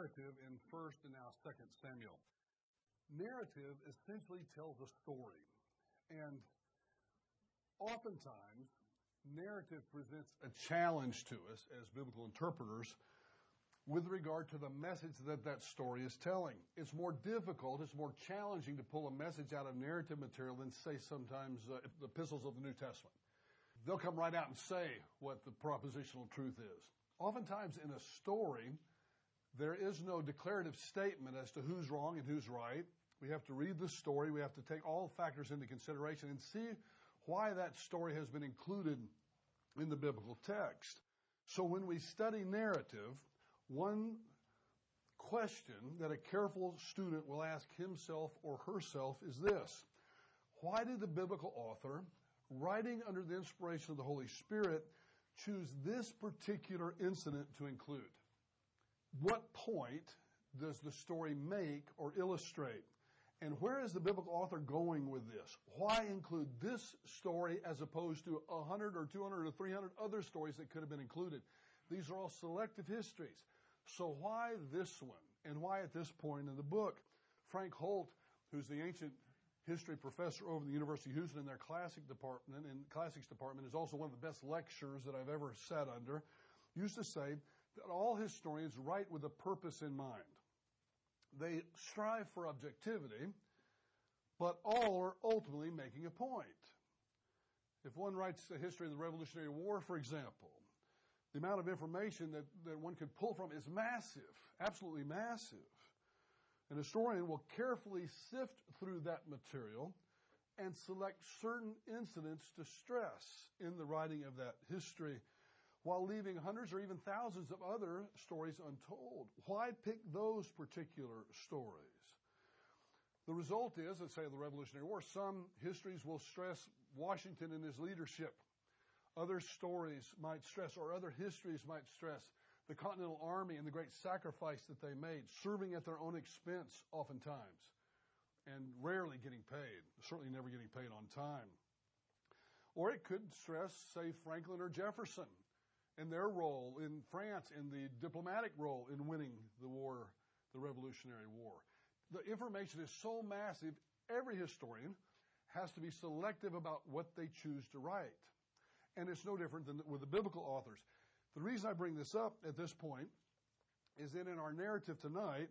narrative in 1st and now 2nd Samuel. Narrative essentially tells a story. And oftentimes, narrative presents a challenge to us as biblical interpreters with regard to the message that that story is telling. It's more difficult, it's more challenging to pull a message out of narrative material than, say, sometimes uh, the epistles of the New Testament. They'll come right out and say what the propositional truth is. Oftentimes, in a story, there is no declarative statement as to who's wrong and who's right. We have to read the story, we have to take all factors into consideration and see why that story has been included in the biblical text. So when we study narrative, one question that a careful student will ask himself or herself is this. Why did the biblical author, writing under the inspiration of the Holy Spirit, choose this particular incident to include? What point does the story make or illustrate? And where is the biblical author going with this? Why include this story as opposed to 100 or 200 or 300 other stories that could have been included? These are all selective histories. So why this one? And why at this point in the book? Frank Holt, who's the ancient history professor over at the University of Houston in their classic department, in classics department, is also one of the best lecturers that I've ever sat under, used to say all historians write with a purpose in mind. They strive for objectivity, but all are ultimately making a point. If one writes the history of the Revolutionary War, for example, the amount of information that, that one could pull from is massive, absolutely massive. An historian will carefully sift through that material and select certain incidents to stress in the writing of that history while leaving hundreds or even thousands of other stories untold. Why pick those particular stories? The result is, let's say the Revolutionary War, some histories will stress Washington and his leadership other stories might stress, or other histories might stress, the Continental Army and the great sacrifice that they made, serving at their own expense oftentimes, and rarely getting paid, certainly never getting paid on time. Or it could stress, say, Franklin or Jefferson and their role in France in the diplomatic role in winning the war, the Revolutionary War. The information is so massive, every historian has to be selective about what they choose to write. And it's no different than with the biblical authors. The reason I bring this up at this point is that in our narrative tonight,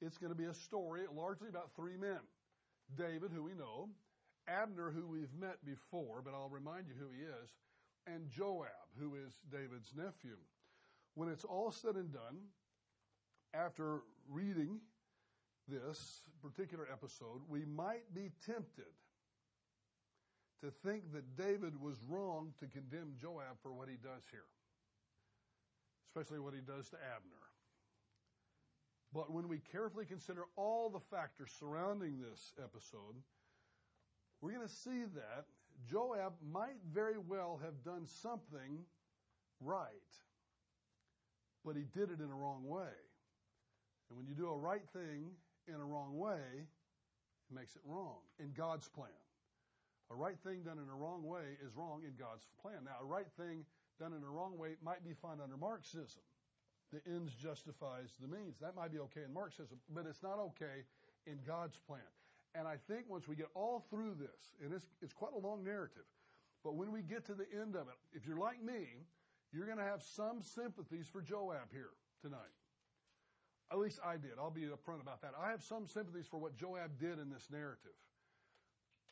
it's going to be a story largely about three men. David, who we know, Abner, who we've met before, but I'll remind you who he is, and Joab, who is David's nephew. When it's all said and done, after reading this particular episode, we might be tempted to think that David was wrong to condemn Joab for what he does here, especially what he does to Abner. But when we carefully consider all the factors surrounding this episode, we're going to see that Joab might very well have done something right, but he did it in a wrong way. And when you do a right thing in a wrong way, it makes it wrong in God's plan. A right thing done in a wrong way is wrong in God's plan. Now, a right thing done in a wrong way might be fine under Marxism. The ends justifies the means. That might be okay in Marxism, but it's not okay in God's plan. And I think once we get all through this, and it's, it's quite a long narrative, but when we get to the end of it, if you're like me, you're going to have some sympathies for Joab here tonight. At least I did. I'll be upfront about that. I have some sympathies for what Joab did in this narrative.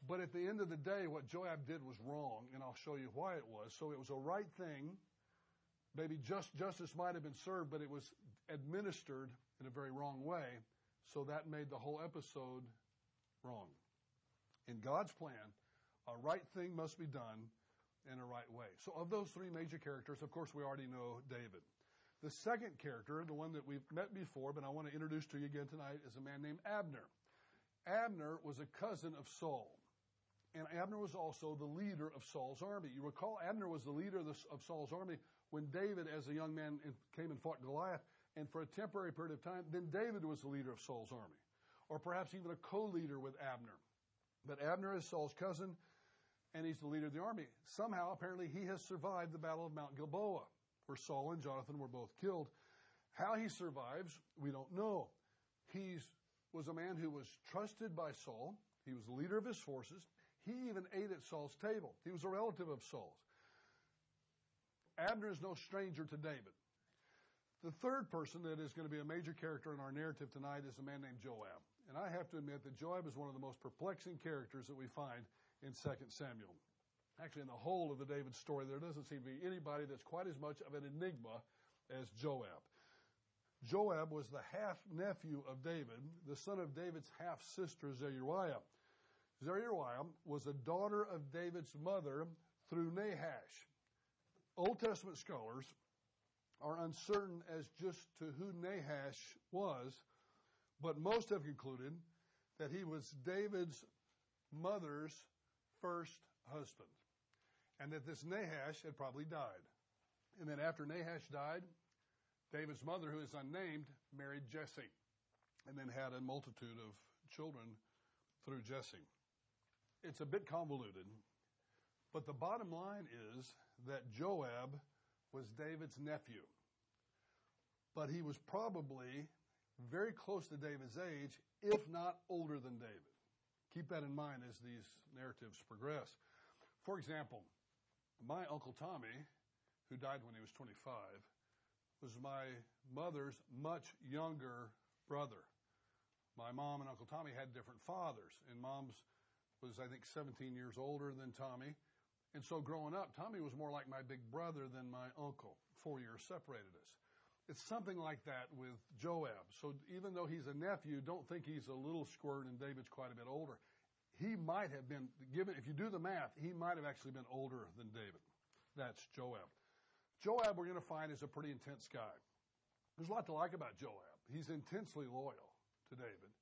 But at the end of the day, what Joab did was wrong, and I'll show you why it was. So it was a right thing. Maybe just, justice might have been served, but it was administered in a very wrong way. So that made the whole episode wrong. In God's plan, a right thing must be done in a right way. So of those three major characters, of course, we already know David. The second character, the one that we've met before, but I want to introduce to you again tonight, is a man named Abner. Abner was a cousin of Saul and Abner was also the leader of Saul's army. You recall Abner was the leader of, Saul's army when David, as a young man, came and fought Goliath. And for a temporary period of time, then David was the leader of Saul's army, or perhaps even a co-leader with Abner. But Abner is Saul's cousin, and he's the leader of the army. Somehow, apparently, he has survived the Battle of Mount Gilboa, where Saul and Jonathan were both killed. How he survives, we don't know. He was a man who was trusted by Saul. He was the leader of his forces. He even ate at Saul's table. He was a relative of Saul's. Abner is no stranger to David. The third person that is going to be a major character in our narrative tonight is a man named Joab. And I have to admit that Joab is one of the most perplexing characters that we find in 2 Samuel. Actually, in the whole of the David story, there doesn't seem to be anybody that's quite as much of an enigma as Joab. Joab was the half nephew of David, the son of David's half sister Zeruiah. Zeruiah was a daughter of David's mother through Nahash. Old Testament scholars are uncertain as just to who Nahash was, but most have concluded that he was David's mother's first husband, and that this Nahash had probably died. And then after Nahash died, David's mother, who is unnamed, married Jesse, and then had a multitude of children through Jesse. It's a bit convoluted, but the bottom line is that Joab was David's nephew. But he was probably very close to David's age, if not older than David. Keep that in mind as these narratives progress. For example, my Uncle Tommy, who died when he was 25, was my mother's much younger brother. My mom and Uncle Tommy had different fathers, and mom's was, I think, 17 years older than Tommy. And so growing up, Tommy was more like my big brother than my uncle. Four years separated us. It's something like that with Joab. So even though he's a nephew, don't think he's a little squirt and David's quite a bit older. He might have been, given, if you do the math, he might have actually been older than David. That's Joab. Joab, we're going to find, is a pretty intense guy. There's a lot to like about Joab. He's intensely loyal to David.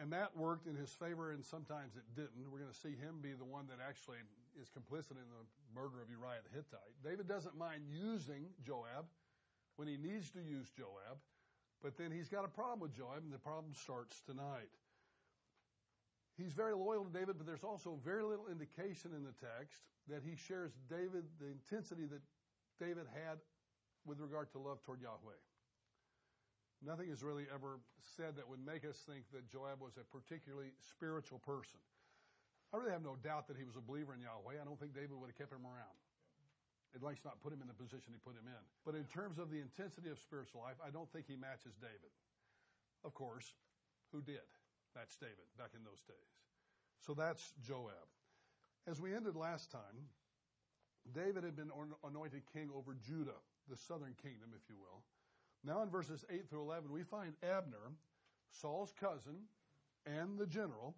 And that worked in his favor, and sometimes it didn't. We're going to see him be the one that actually is complicit in the murder of Uriah the Hittite. David doesn't mind using Joab when he needs to use Joab, but then he's got a problem with Joab, and the problem starts tonight. He's very loyal to David, but there's also very little indication in the text that he shares David the intensity that David had with regard to love toward Yahweh. Nothing is really ever said that would make us think that Joab was a particularly spiritual person. I really have no doubt that he was a believer in Yahweh. I don't think David would have kept him around. At least not put him in the position he put him in. But in terms of the intensity of spiritual life, I don't think he matches David. Of course, who did? That's David back in those days. So that's Joab. As we ended last time, David had been anointed king over Judah, the southern kingdom, if you will. Now in verses 8 through 11, we find Abner, Saul's cousin and the general,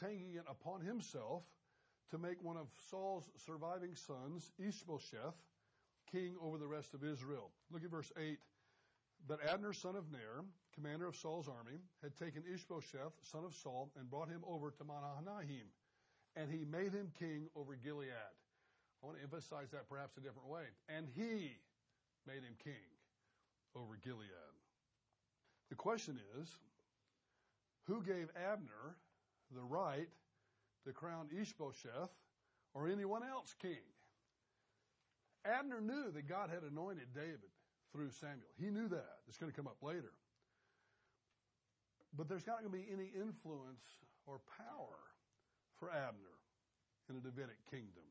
taking it upon himself to make one of Saul's surviving sons, Ishbosheth, king over the rest of Israel. Look at verse 8. But Abner, son of Ner, commander of Saul's army, had taken Ishbosheth, son of Saul, and brought him over to Mahanaim, and he made him king over Gilead. I want to emphasize that perhaps a different way. And he made him king over Gilead. The question is who gave Abner the right to crown Ishbosheth or anyone else king? Abner knew that God had anointed David through Samuel. He knew that. It's going to come up later. But there's not going to be any influence or power for Abner in a Davidic kingdom.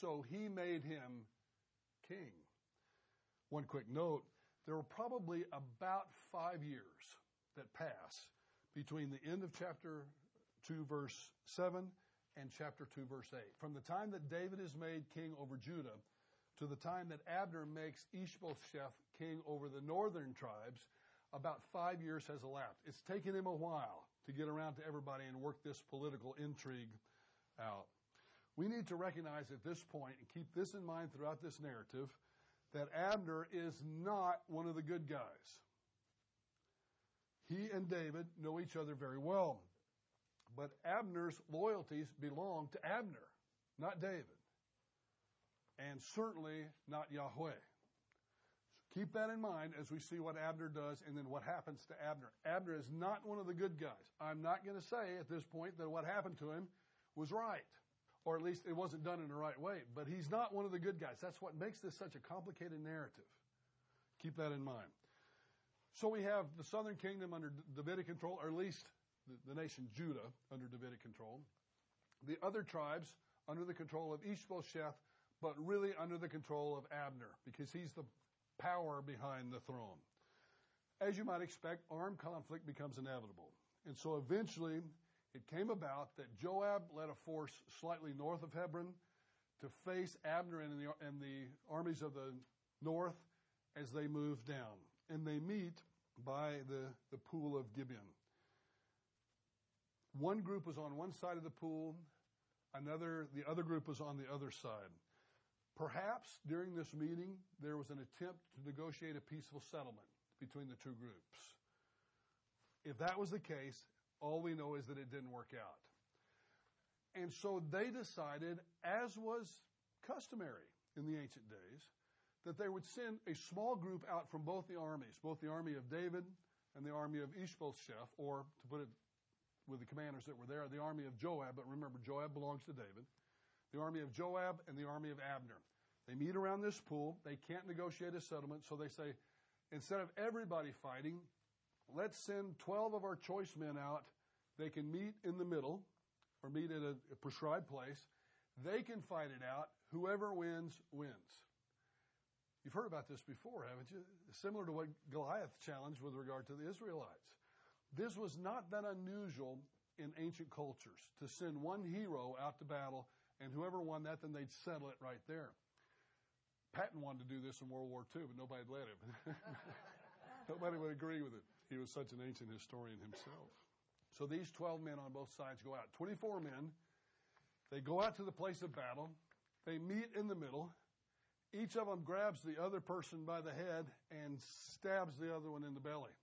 So he made him king. One quick note there were probably about five years that pass between the end of chapter 2, verse 7, and chapter 2, verse 8. From the time that David is made king over Judah to the time that Abner makes Ishbosheth king over the northern tribes, about five years has elapsed. It's taken him a while to get around to everybody and work this political intrigue out. We need to recognize at this point and keep this in mind throughout this narrative that Abner is not one of the good guys. He and David know each other very well. But Abner's loyalties belong to Abner, not David. And certainly not Yahweh. So keep that in mind as we see what Abner does and then what happens to Abner. Abner is not one of the good guys. I'm not going to say at this point that what happened to him was right or at least it wasn't done in the right way. But he's not one of the good guys. That's what makes this such a complicated narrative. Keep that in mind. So we have the southern kingdom under Davidic control, or at least the, nation Judah under Davidic control. The other tribes under the control of Ishbosheth, but really under the control of Abner, because he's the power behind the throne. As you might expect, armed conflict becomes inevitable. And so eventually, it came about that Joab led a force slightly north of Hebron to face Abner and the, and the armies of the north as they move down. And they meet by the, the pool of Gibeon. One group was on one side of the pool, another, the other group was on the other side. Perhaps during this meeting, there was an attempt to negotiate a peaceful settlement between the two groups. If that was the case, all we know is that it didn't work out. And so they decided, as was customary in the ancient days, that they would send a small group out from both the armies, both the army of David and the army of Ishbosheth, or to put it with the commanders that were there, the army of Joab, but remember, Joab belongs to David, the army of Joab and the army of Abner. They meet around this pool. They can't negotiate a settlement, so they say, instead of everybody fighting, let's send 12 of our choice men out. They can meet in the middle or meet at a, a prescribed place. They can fight it out. Whoever wins, wins. You've heard about this before, haven't you? Similar to what Goliath challenged with regard to the Israelites. This was not that unusual in ancient cultures to send one hero out to battle, and whoever won that, then they'd settle it right there. Patton wanted to do this in World War II, but nobody let him. nobody would agree with it. He was such an ancient historian himself. So these 12 men on both sides go out. 24 men. They go out to the place of battle. They meet in the middle. Each of them grabs the other person by the head and stabs the other one in the belly.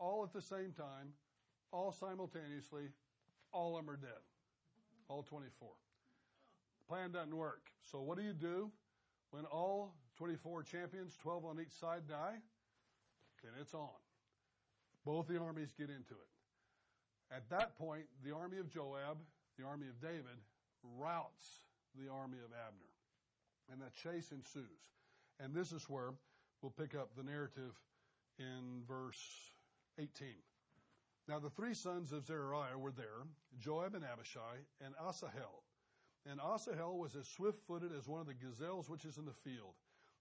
All at the same time, all simultaneously, all of them are dead. All 24. The plan doesn't work. So what do you do when all 24 champions, 12 on each side, die? Then it's on. Both the armies get into it. At that point, the army of Joab, the army of David, routs the army of Abner. And that chase ensues. And this is where we'll pick up the narrative in verse 18. Now the three sons of Zeruiah were there, Joab and Abishai, and Asahel. And Asahel was as swift-footed as one of the gazelles which is in the field.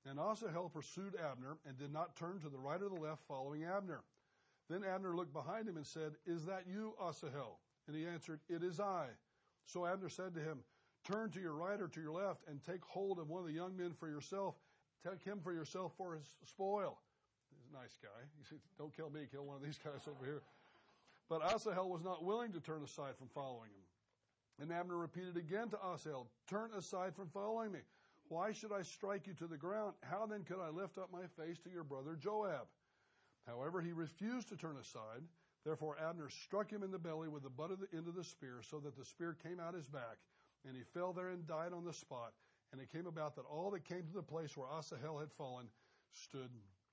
And Asahel pursued Abner and did not turn to the right or the left following Abner. Then Abner looked behind him and said, Is that you, Asahel? And he answered, It is I. So Abner said to him, Turn to your right or to your left and take hold of one of the young men for yourself. Take him for yourself for his spoil. Nice guy. He said, Don't kill me, kill one of these guys over here. But Asahel was not willing to turn aside from following him. And Abner repeated again to Asahel, Turn aside from following me. Why should I strike you to the ground? How then could I lift up my face to your brother Joab? However, he refused to turn aside. Therefore, Abner struck him in the belly with the butt of the end of the spear, so that the spear came out his back, and he fell there and died on the spot. And it came about that all that came to the place where Asahel had fallen stood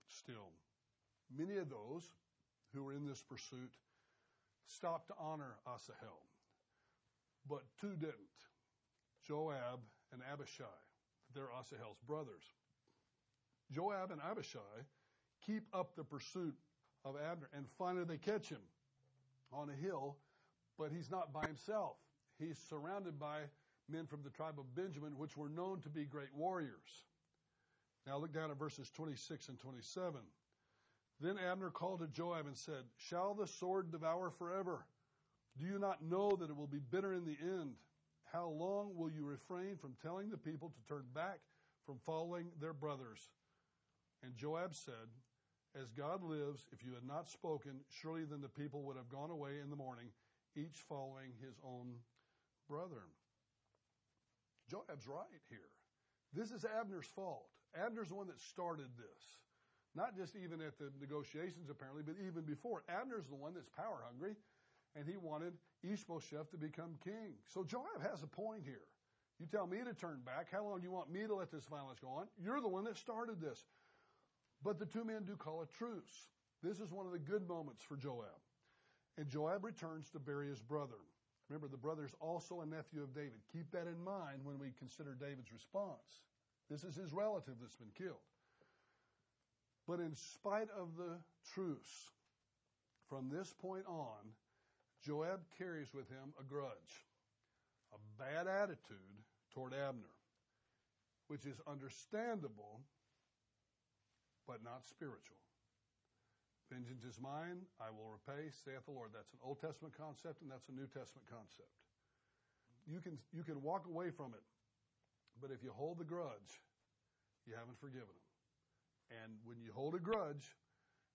still. Many of those who were in this pursuit stopped to honor Asahel, but two didn't Joab and Abishai. They're Asahel's brothers. Joab and Abishai keep up the pursuit of Abner. And finally, they catch him on a hill, but he's not by himself. He's surrounded by men from the tribe of Benjamin, which were known to be great warriors. Now look down at verses 26 and 27. Then Abner called to Joab and said, Shall the sword devour forever? Do you not know that it will be bitter in the end? How long will you refrain from telling the people to turn back from following their brothers? And Joab said, As God lives, if you had not spoken, surely then the people would have gone away in the morning, each following his own brother. Joab's right here. This is Abner's fault. Abner's the one that started this. Not just even at the negotiations, apparently, but even before. Abner's the one that's power hungry, and he wanted Ishbosheth to become king. So Joab has a point here. You tell me to turn back. How long do you want me to let this violence go on? You're the one that started this. But the two men do call a truce. This is one of the good moments for Joab. And Joab returns to bury his brother. Remember, the brother is also a nephew of David. Keep that in mind when we consider David's response. This is his relative that's been killed. But in spite of the truce, from this point on, Joab carries with him a grudge, a bad attitude toward Abner, which is understandable, but not spiritual. Vengeance is mine, I will repay, saith the Lord. That's an Old Testament concept and that's a New Testament concept. You can, you can walk away from it, but if you hold the grudge, you haven't forgiven them. And when you hold a grudge,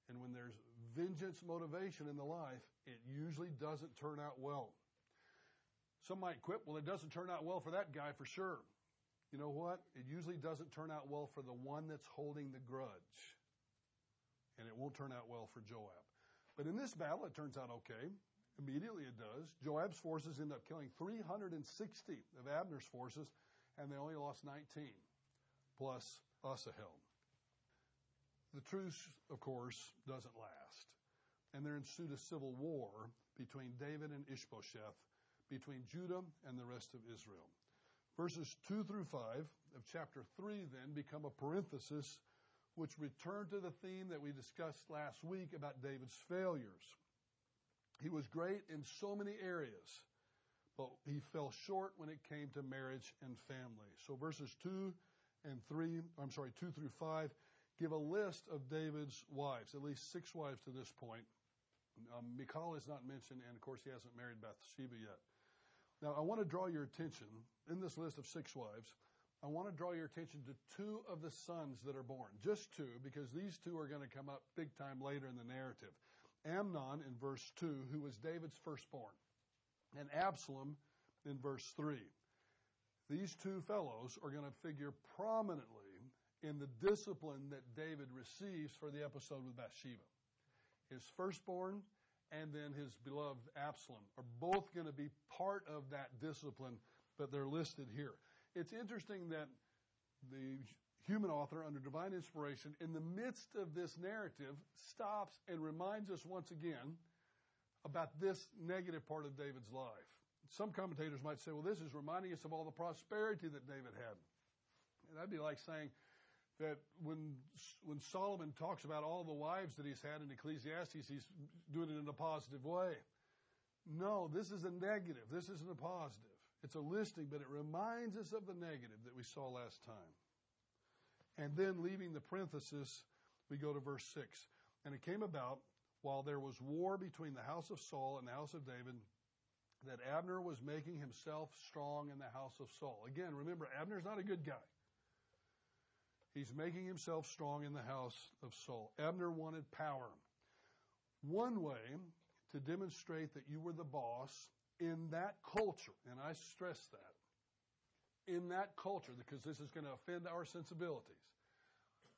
and when there's vengeance motivation in the life, it usually doesn't turn out well. Some might quip, well, it doesn't turn out well for that guy for sure. You know what? It usually doesn't turn out well for the one that's holding the grudge. And it won't turn out well for Joab. But in this battle, it turns out okay. Immediately it does. Joab's forces end up killing 360 of Abner's forces, and they only lost 19, plus Asahel. The truce, of course, doesn't last. And there ensued a civil war between David and Ishbosheth, between Judah and the rest of Israel. Verses 2 through 5 of chapter 3 then become a parenthesis which return to the theme that we discussed last week about David's failures. He was great in so many areas, but he fell short when it came to marriage and family. So verses 2 and 3, I'm sorry, 2 through 5 give a list of David's wives, at least six wives to this point. Um, Michal is not mentioned, and of course, he hasn't married Bathsheba yet. Now, I want to draw your attention in this list of six wives. I want to draw your attention to two of the sons that are born, just two, because these two are going to come up big time later in the narrative. Amnon in verse 2, who was David's firstborn, and Absalom in verse 3. These two fellows are going to figure prominently in the discipline that David receives for the episode with Bathsheba. His firstborn and then his beloved Absalom are both going to be part of that discipline, but they're listed here. It's interesting that the human author, under divine inspiration, in the midst of this narrative, stops and reminds us once again about this negative part of David's life. Some commentators might say, well, this is reminding us of all the prosperity that David had. And that'd be like saying, that when when Solomon talks about all the wives that he's had in Ecclesiastes, he's doing it in a positive way. No, this is a negative. This isn't a positive. It's a listing, but it reminds us of the negative that we saw last time. And then leaving the parenthesis, we go to verse 6. And it came about while there was war between the house of Saul and the house of David that Abner was making himself strong in the house of Saul. Again, remember, Abner's not a good guy. He's making himself strong in the house of Saul. Abner wanted power. One way to demonstrate that you were the boss in that culture, and I stress that, in that culture, because this is going to offend our sensibilities.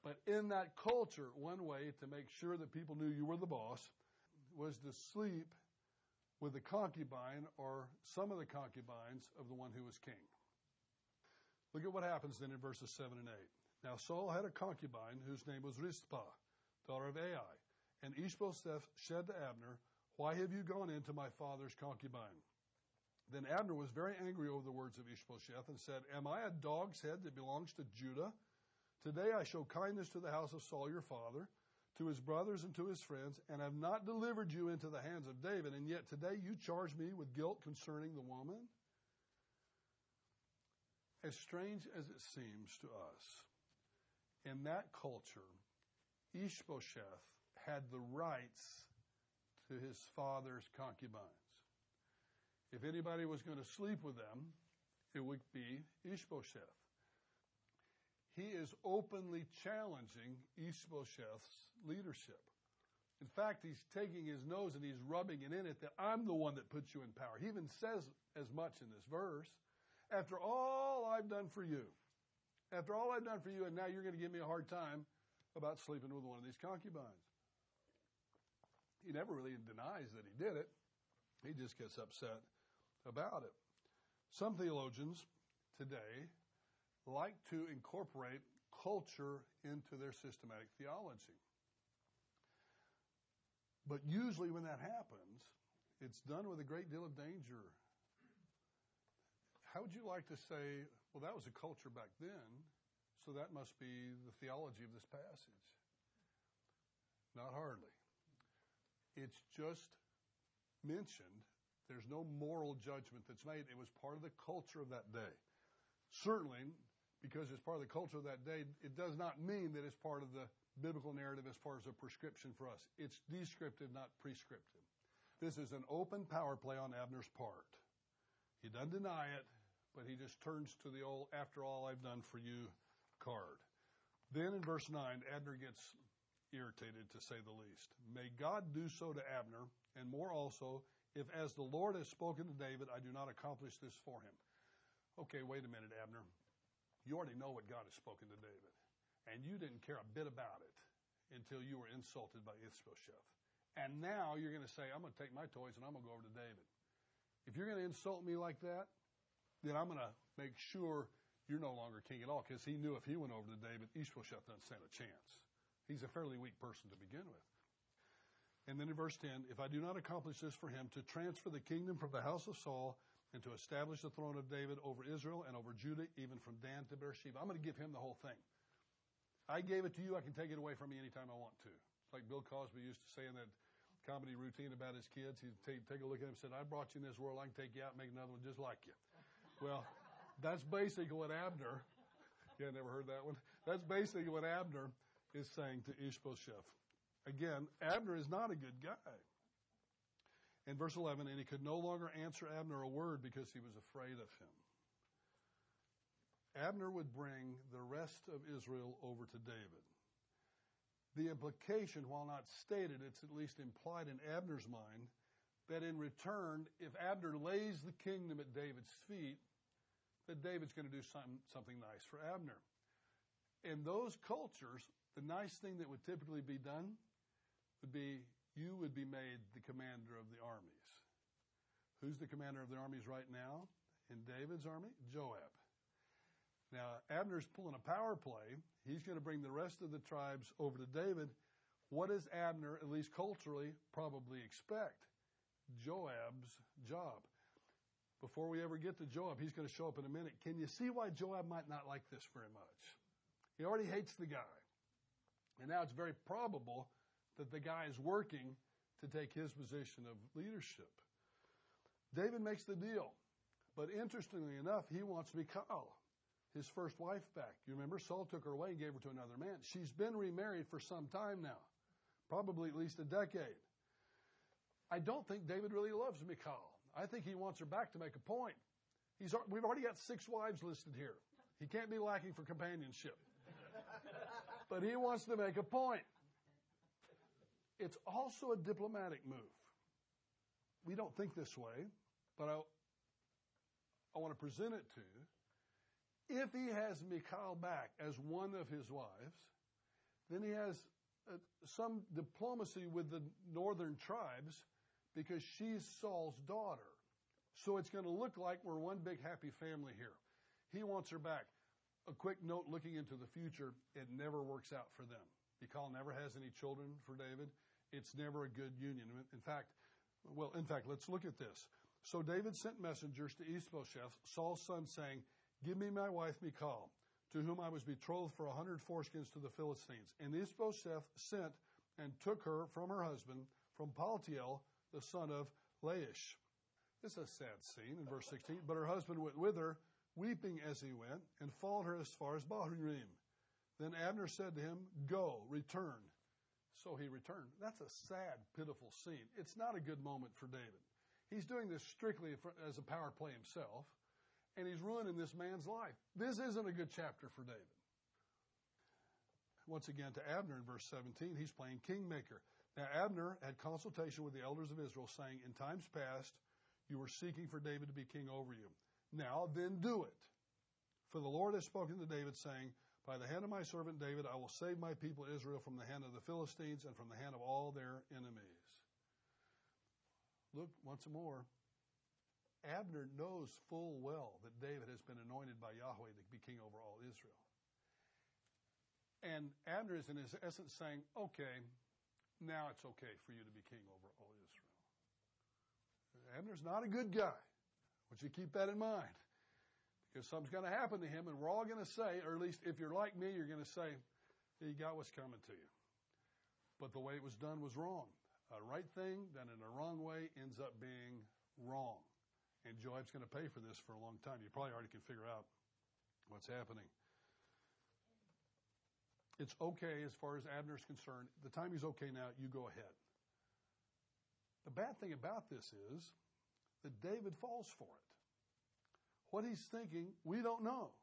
But in that culture, one way to make sure that people knew you were the boss was to sleep with the concubine or some of the concubines of the one who was king. Look at what happens then in verses 7 and 8. Now Saul had a concubine whose name was Rizpah, daughter of Ai. And Ishbosheth said to Abner, Why have you gone into my father's concubine? Then Abner was very angry over the words of Ishbosheth and said, Am I a dog's head that belongs to Judah? Today I show kindness to the house of Saul your father, to his brothers and to his friends, and have not delivered you into the hands of David, and yet today you charge me with guilt concerning the woman? As strange as it seems to us, in that culture, Ishbosheth had the rights to his father's concubines. If anybody was going to sleep with them, it would be Ishbosheth. He is openly challenging Ishbosheth's leadership. In fact, he's taking his nose and he's rubbing it in it that I'm the one that puts you in power. He even says as much in this verse. After all I've done for you, after all I've done for you, and now you're going to give me a hard time about sleeping with one of these concubines. He never really denies that he did it. He just gets upset about it. Some theologians today like to incorporate culture into their systematic theology. But usually when that happens, it's done with a great deal of danger how would you like to say, well, that was a culture back then, so that must be the theology of this passage? Not hardly. It's just mentioned. There's no moral judgment that's made. It was part of the culture of that day. Certainly, because it's part of the culture of that day, it does not mean that it's part of the biblical narrative as far as a prescription for us. It's descriptive, not prescriptive. This is an open power play on Abner's part. He doesn't deny it, but he just turns to the old, after all I've done for you card. Then in verse 9, Abner gets irritated to say the least. May God do so to Abner, and more also, if as the Lord has spoken to David, I do not accomplish this for him. Okay, wait a minute, Abner. You already know what God has spoken to David, and you didn't care a bit about it until you were insulted by Ishbosheth. And now you're going to say, I'm going to take my toys and I'm going to go over to David. If you're going to insult me like that, then I'm going to make sure you're no longer king at all because he knew if he went over to David, Ishbosheth doesn't stand a chance. He's a fairly weak person to begin with. And then in verse 10, if I do not accomplish this for him, to transfer the kingdom from the house of Saul and to establish the throne of David over Israel and over Judah, even from Dan to Beersheba, I'm going to give him the whole thing. I gave it to you, I can take it away from me anytime I want to. It's like Bill Cosby used to say in that comedy routine about his kids. He'd take, take a look at him and said, I brought you in this world, I can take you out and make another one just like you. Well, that's basically what Abner, yeah, never heard that one. That's basically what Abner is saying to Ishbosheth. Again, Abner is not a good guy. In verse 11, and he could no longer answer Abner a word because he was afraid of him. Abner would bring the rest of Israel over to David. The implication, while not stated, it's at least implied in Abner's mind that in return, if Abner lays the kingdom at David's feet, that David's going to do something, something nice for Abner. In those cultures, the nice thing that would typically be done would be you would be made the commander of the armies. Who's the commander of the armies right now in David's army? Joab. Now, Abner's pulling a power play. He's going to bring the rest of the tribes over to David. What does Abner, at least culturally, probably expect? Joab's job. Before we ever get to Joab, he's going to show up in a minute. Can you see why Joab might not like this very much? He already hates the guy. And now it's very probable that the guy is working to take his position of leadership. David makes the deal. But interestingly enough, he wants Michal, his first wife, back. You remember, Saul took her away and gave her to another man. She's been remarried for some time now, probably at least a decade. I don't think David really loves Michal. I think he wants her back to make a point. He's, we've already got six wives listed here. He can't be lacking for companionship. but he wants to make a point. It's also a diplomatic move. We don't think this way, but I, I want to present it to you. If he has Michal back as one of his wives, then he has uh, some diplomacy with the northern tribes because she's Saul's daughter. So it's going to look like we're one big happy family here. He wants her back. A quick note looking into the future, it never works out for them. Michal never has any children for David. It's never a good union. In fact, well, in fact, let's look at this. So David sent messengers to Ishbosheth, Saul's son, saying, Give me my wife Michal, to whom I was betrothed for a hundred foreskins to the Philistines. And Ishbosheth sent and took her from her husband, from Paltiel, the son of Laish. This is a sad scene in verse 16. But her husband went with her, weeping as he went, and followed her as far as Bahurim. Then Abner said to him, Go, return. So he returned. That's a sad, pitiful scene. It's not a good moment for David. He's doing this strictly as a power play himself, and he's ruining this man's life. This isn't a good chapter for David. Once again to Abner in verse 17, he's playing kingmaker. Now, Abner had consultation with the elders of Israel, saying, In times past, you were seeking for David to be king over you. Now, then do it. For the Lord has spoken to David, saying, by the hand of my servant David, I will save my people Israel from the hand of the Philistines and from the hand of all their enemies. Look once more. Abner knows full well that David has been anointed by Yahweh to be king over all Israel. And Abner is in his essence saying, okay, now it's okay for you to be king over all Israel. Abner's not a good guy. Want you keep that in mind. Because something's going to happen to him, and we're all going to say, or at least if you're like me, you're going to say, you got what's coming to you. but the way it was done was wrong. A right thing done in a wrong way ends up being wrong. And Joab's going to pay for this for a long time. You probably already can figure out what's happening. It's okay as far as Abner's concerned. The time he's okay now, you go ahead. The bad thing about this is that David falls for it. What he's thinking, we don't know.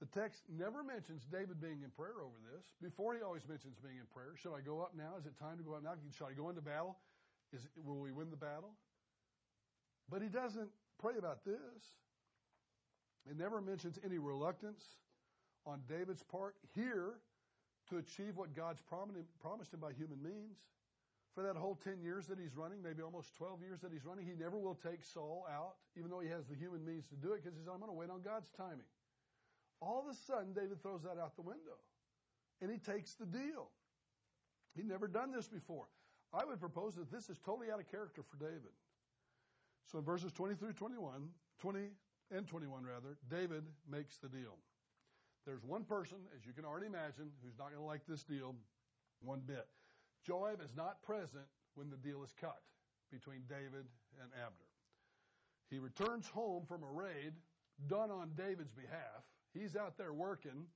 The text never mentions David being in prayer over this. Before, he always mentions being in prayer. Should I go up now? Is it time to go up now? Should I go into battle? Is, will we win the battle? But he doesn't pray about this. It never mentions any reluctance on David's part here to achieve what God's promised him by human means. For that whole 10 years that he's running, maybe almost 12 years that he's running, he never will take Saul out, even though he has the human means to do it, because he's, I'm going to wait on God's timing. All of a sudden, David throws that out the window and he takes the deal. He'd never done this before. I would propose that this is totally out of character for David. So in verses 20 through 21, 20 and 21 rather, David makes the deal. There's one person, as you can already imagine, who's not going to like this deal one bit. Joab is not present when the deal is cut between David and Abner. He returns home from a raid done on David's behalf. He's out there working,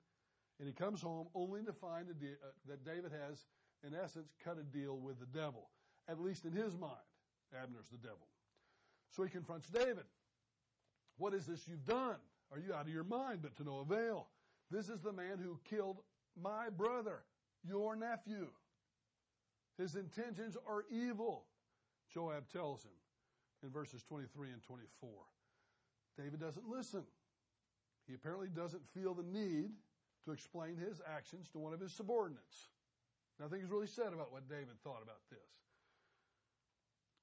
and he comes home only to find deal, uh, that David has, in essence, cut a deal with the devil. At least in his mind, Abner's the devil. So he confronts David. What is this you've done? Are you out of your mind? But to no avail. This is the man who killed my brother, your nephew. His intentions are evil, Joab tells him in verses 23 and 24. David doesn't listen. He apparently doesn't feel the need to explain his actions to one of his subordinates. Nothing is really said about what David thought about this.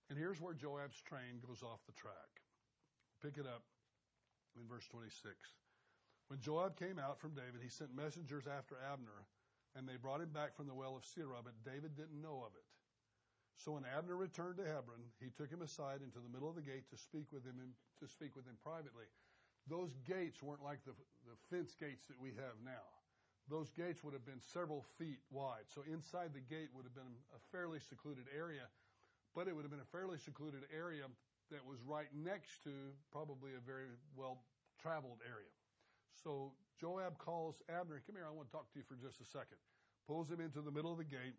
And here's where Joab's train goes off the track. Pick it up in verse 26. When Joab came out from David, he sent messengers after Abner, and they brought him back from the well of Sirah, but David didn't know of it. So when Abner returned to Hebron, he took him aside into the middle of the gate to speak with him to speak with him privately. Those gates weren't like the, the fence gates that we have now. Those gates would have been several feet wide. So inside the gate would have been a fairly secluded area, but it would have been a fairly secluded area that was right next to probably a very well traveled area. So Joab calls Abner, come here, I want to talk to you for just a second. Pulls him into the middle of the gate,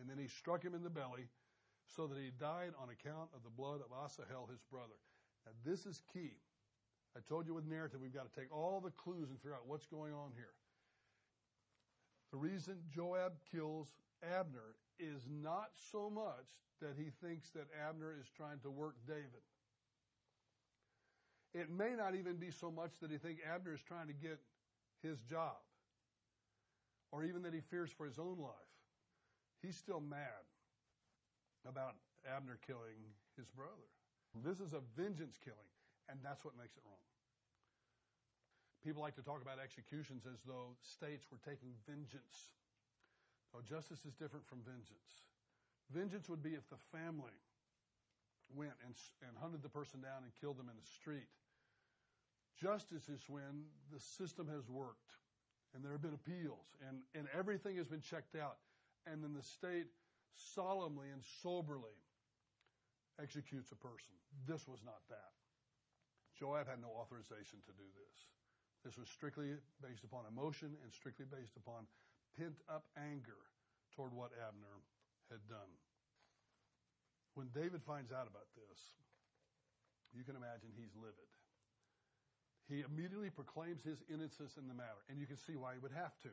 and then he struck him in the belly so that he died on account of the blood of Asahel, his brother. Now, this is key. I told you with narrative, we've got to take all the clues and figure out what's going on here. The reason Joab kills Abner is not so much that he thinks that Abner is trying to work David. It may not even be so much that he thinks Abner is trying to get his job or even that he fears for his own life. He's still mad about Abner killing his brother. This is a vengeance killing, and that's what makes it wrong. People like to talk about executions as though states were taking vengeance. No, justice is different from vengeance. Vengeance would be if the family went and, and hunted the person down and killed them in the street. Justice is when the system has worked and there have been appeals and, and everything has been checked out. And then the state solemnly and soberly executes a person. This was not that. Joab had no authorization to do this. This was strictly based upon emotion and strictly based upon pent up anger toward what Abner had done. When David finds out about this, you can imagine he's livid he immediately proclaims his innocence in the matter. And you can see why he would have to.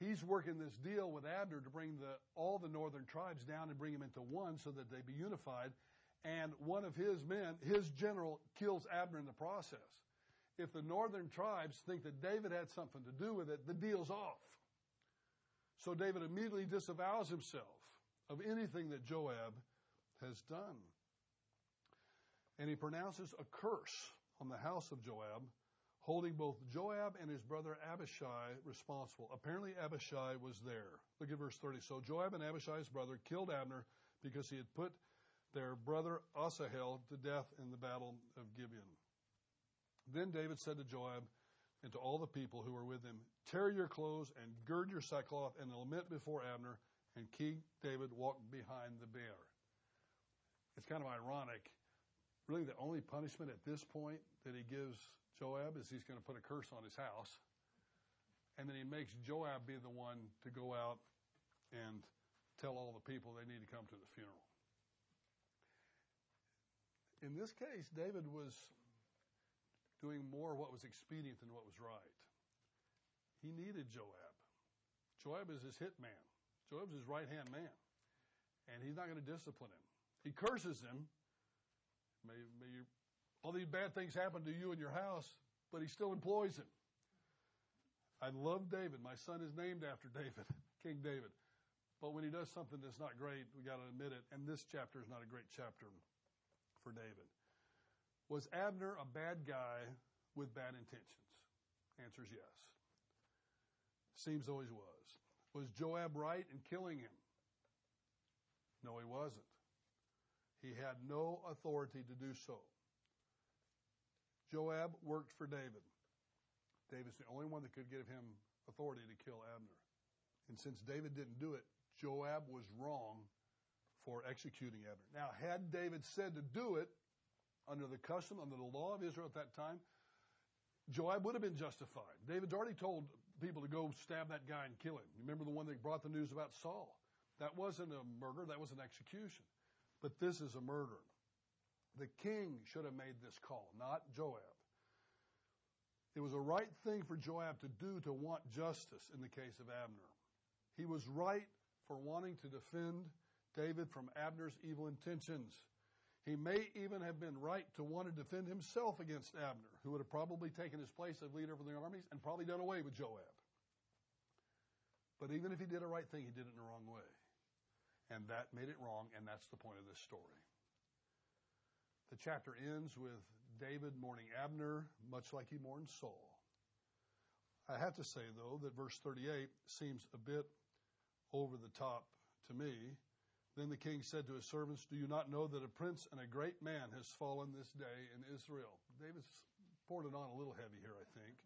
He's working this deal with Abner to bring the, all the northern tribes down and bring them into one so that they be unified. And one of his men, his general, kills Abner in the process. If the northern tribes think that David had something to do with it, the deal's off. So David immediately disavows himself of anything that Joab has done. And he pronounces a curse on the house of Joab, holding both Joab and his brother Abishai responsible. Apparently, Abishai was there. Look at verse 30. So Joab and Abishai's brother killed Abner because he had put their brother Asahel to death in the battle of Gibeon. Then David said to Joab and to all the people who were with him, Tear your clothes and gird your sackcloth and lament before Abner and King David walked behind the bear. It's kind of ironic. Really, the only punishment at this point that he gives Joab is he's going to put a curse on his house. And then he makes Joab be the one to go out and tell all the people they need to come to the funeral. In this case, David was doing more what was expedient than what was right. He needed Joab. Joab is his hit man. Joab's his right hand man. And he's not going to discipline him. He curses him. May, may all these bad things happen to you and your house, but he still employs him. I love David. My son is named after David, King David. But when he does something that's not great, we got to admit it. And this chapter is not a great chapter for David. Was Abner a bad guy with bad intentions? Answer is yes. Seems always was. Was Joab right in killing him? No, he wasn't. He had no authority to do so. Joab worked for David. David's the only one that could give him authority to kill Abner. And since David didn't do it, Joab was wrong for executing Abner. Now, had David said to do it under the custom, under the law of Israel at that time, Joab would have been justified. David's already told people to go stab that guy and kill him. You remember the one that brought the news about Saul? That wasn't a murder, that was an execution. But this is a murder. The king should have made this call, not Joab. It was a right thing for Joab to do to want justice in the case of Abner. He was right for wanting to defend David from Abner's evil intentions. He may even have been right to want to defend himself against Abner, who would have probably taken his place as leader of the armies and probably done away with Joab. But even if he did a right thing, he did it in the wrong way. And that made it wrong, and that's the point of this story. The chapter ends with David mourning Abner, much like he mourned Saul. I have to say, though, that verse 38 seems a bit over the top to me. Then the king said to his servants, Do you not know that a prince and a great man has fallen this day in Israel? David's poured it on a little heavy here, I think.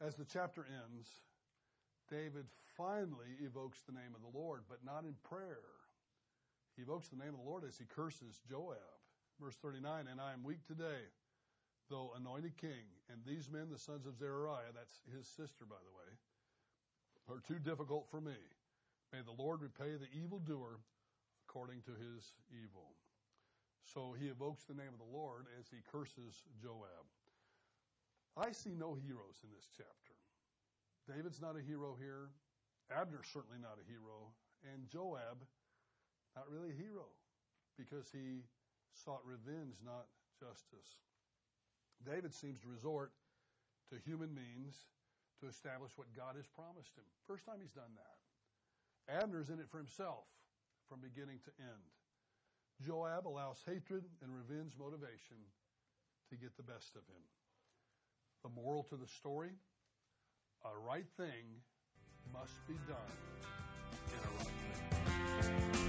As the chapter ends, David finally evokes the name of the Lord, but not in prayer. He evokes the name of the Lord as he curses Joab. Verse 39 And I am weak today, though anointed king, and these men, the sons of Zeruiah, that's his sister, by the way, are too difficult for me. May the Lord repay the evildoer according to his evil. So he evokes the name of the Lord as he curses Joab. I see no heroes in this chapter. David's not a hero here. Abner's certainly not a hero. And Joab, not really a hero because he sought revenge, not justice. David seems to resort to human means to establish what God has promised him. First time he's done that. Abner's in it for himself from beginning to end. Joab allows hatred and revenge motivation to get the best of him. The moral to the story a right thing must be done in a right way.